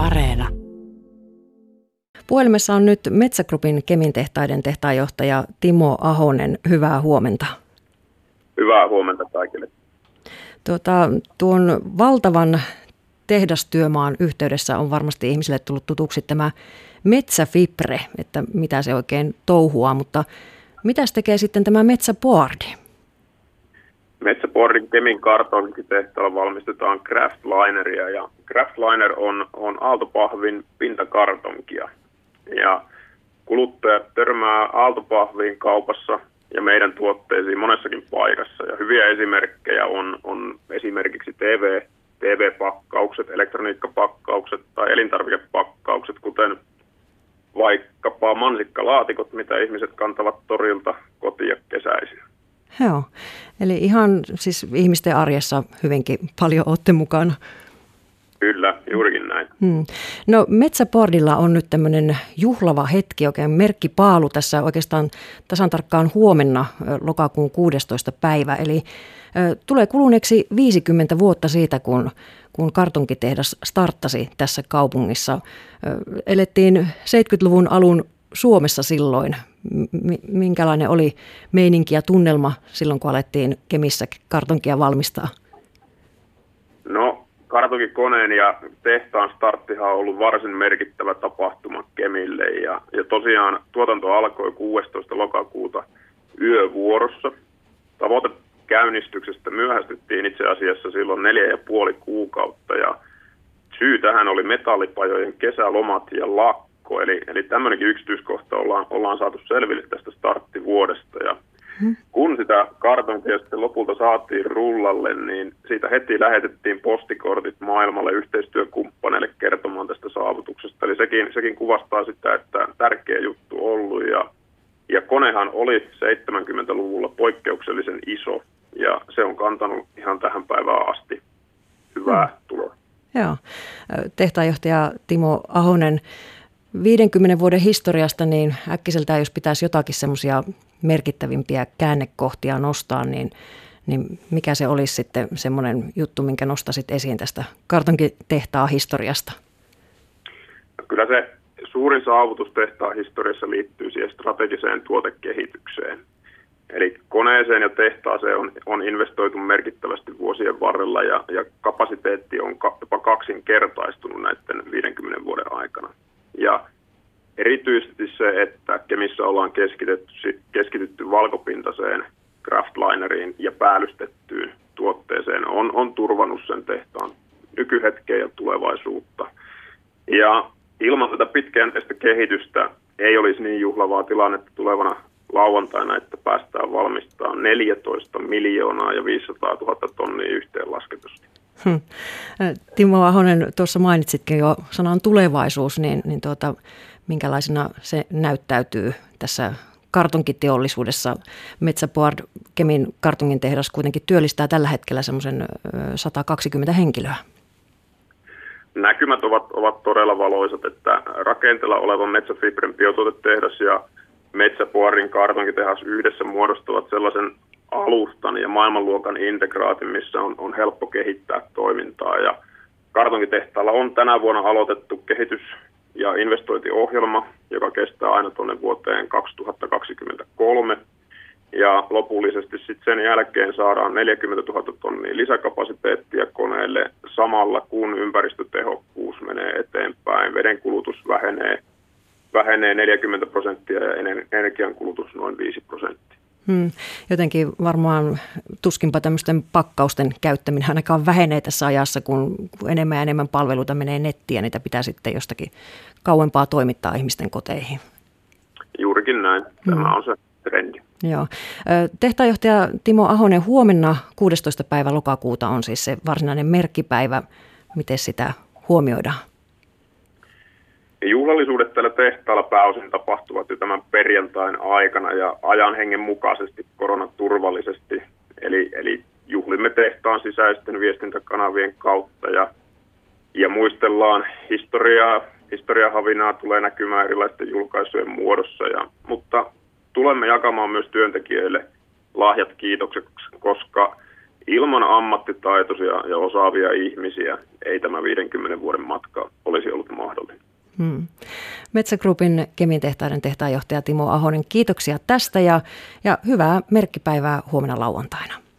Areena. Puhelimessa on nyt Metsägrupin Kemin tehtaiden tehtaanjohtaja Timo Ahonen. Hyvää huomenta. Hyvää huomenta kaikille. Tuota, tuon valtavan tehdastyömaan yhteydessä on varmasti ihmisille tullut tutuksi tämä metsäfibre, että mitä se oikein touhua, mutta mitä se tekee sitten tämä metsäboardi? Metsäboardin Kemin kartonkitehtaalla valmistetaan Kraftlineria ja Kraftliner on, on aaltopahvin pintakartonkia. Ja kuluttajat törmää aaltopahviin kaupassa ja meidän tuotteisiin monessakin paikassa. Ja hyviä esimerkkejä on, on esimerkiksi TV, TV-pakkaukset, elektroniikkapakkaukset tai elintarvikepakkaukset, kuten vaikkapa mansikkalaatikot, mitä ihmiset kantavat torilta kotiin kesäisin. Joo, eli ihan siis ihmisten arjessa hyvinkin paljon olette mukana. Kyllä, juurikin näin. Hmm. No Metsäpordilla on nyt tämmöinen juhlava hetki, oikein merkkipaalu tässä oikeastaan tasan tarkkaan huomenna lokakuun 16. päivä. Eli tulee kuluneeksi 50 vuotta siitä, kun, kun kartonkitehdas starttasi tässä kaupungissa. Elettiin 70-luvun alun Suomessa silloin. Minkälainen oli meininki ja tunnelma silloin, kun alettiin Kemissä kartonkia valmistaa? No, kartonkikoneen ja tehtaan starttihan on ollut varsin merkittävä tapahtuma Kemille. Ja, ja tosiaan tuotanto alkoi 16. lokakuuta yövuorossa. Tavoite käynnistyksestä myöhästyttiin itse asiassa silloin neljä ja puoli kuukautta ja syy tähän oli metallipajojen kesälomat ja lakko. Eli, eli tämmöinenkin yksityiskohta ollaan, ollaan saatu selville tästä starttivuodesta ja hmm. kun sitä kartonkia sitten lopulta saatiin rullalle, niin siitä heti lähetettiin postikortit maailmalle yhteistyökumppaneille kertomaan tästä saavutuksesta. Eli sekin, sekin kuvastaa sitä, että tärkeä juttu ollut ja ja konehan oli 70-luvulla poikkeuksellisen iso ja se on kantanut ihan tähän päivään asti hyvää hmm. tuloa. Joo. Tehtaanjohtaja Timo Ahonen, 50 vuoden historiasta, niin äkkiseltään jos pitäisi jotakin semmoisia merkittävimpiä käännekohtia nostaa, niin, niin mikä se olisi sitten semmoinen juttu, minkä nostasit esiin tästä kartonkitehtaan historiasta? No kyllä se suurin saavutus tehtaan historiassa liittyy siihen strategiseen tuotekehitykseen. Eli koneeseen ja tehtaaseen on, on investoitu merkittävästi vuosien varrella ja, ja kapasiteetti on ka, jopa kaksinkertaistunut näiden 50 vuoden aikana. Ja erityisesti se, että Kemissä ollaan keskitytty, keskitytty valkopintaseen kraftlineriin ja päällystettyyn tuotteeseen, on, on turvannut sen tehtaan nykyhetkeä ja tulevaisuutta. Ja ilman tätä pitkäjänteistä kehitystä ei olisi niin juhlavaa tilannetta tulevana lauantaina, että päästään valmistamaan 14 miljoonaa ja 500 000 tonnia yhteenlasketusti. Hmm. Timo Ahonen, tuossa mainitsitkin jo sanan tulevaisuus, niin, niin tuota, minkälaisena se näyttäytyy tässä kartonkiteollisuudessa. Metsäpoard Kemin kartongin tehdas kuitenkin työllistää tällä hetkellä semmoisen 120 henkilöä. Näkymät ovat, ovat todella valoisat, että rakenteella oleva metsäfibrin biotuotetehdas ja Metsäpuorin kartonkitehas yhdessä muodostavat sellaisen alustan ja maailmanluokan integraatin, missä on, on helppo kehittää toimintaa. Ja kartonkitehtaalla on tänä vuonna aloitettu kehitys- ja investointiohjelma, joka kestää aina tuonne vuoteen 2023. Ja lopullisesti sitten sen jälkeen saadaan 40 000 tonnia lisäkapasiteettia koneelle samalla kun ympäristötehokkuus menee eteenpäin, vedenkulutus vähenee – vähenee 40 prosenttia ja energiankulutus noin 5 prosenttia. Hmm. Jotenkin varmaan tuskinpa tämmöisten pakkausten käyttäminen ainakaan vähenee tässä ajassa, kun enemmän ja enemmän palveluita menee nettiin ja niitä pitää sitten jostakin kauempaa toimittaa ihmisten koteihin. Juurikin näin. Tämä hmm. on se trendi. Joo. Tehtäjohtaja Timo Ahonen, huomenna 16. päivä lokakuuta on siis se varsinainen merkkipäivä. Miten sitä huomioidaan? Juhlallisuudet tällä tehtaalla pääosin tapahtuvat jo tämän perjantain aikana ja ajan hengen mukaisesti koronaturvallisesti. Eli, eli juhlimme tehtaan sisäisten viestintäkanavien kautta ja, ja muistellaan historiaa. Historiahavinaa tulee näkymään erilaisten julkaisujen muodossa, ja, mutta tulemme jakamaan myös työntekijöille lahjat kiitokseksi, koska ilman ammattitaitoisia ja osaavia ihmisiä ei tämä 50 vuoden matka olisi ollut mahdollinen. Hmm. Metsägrupin Kemin tehtaiden tehtaanjohtaja Timo Ahonen, kiitoksia tästä ja, ja hyvää merkkipäivää huomenna lauantaina.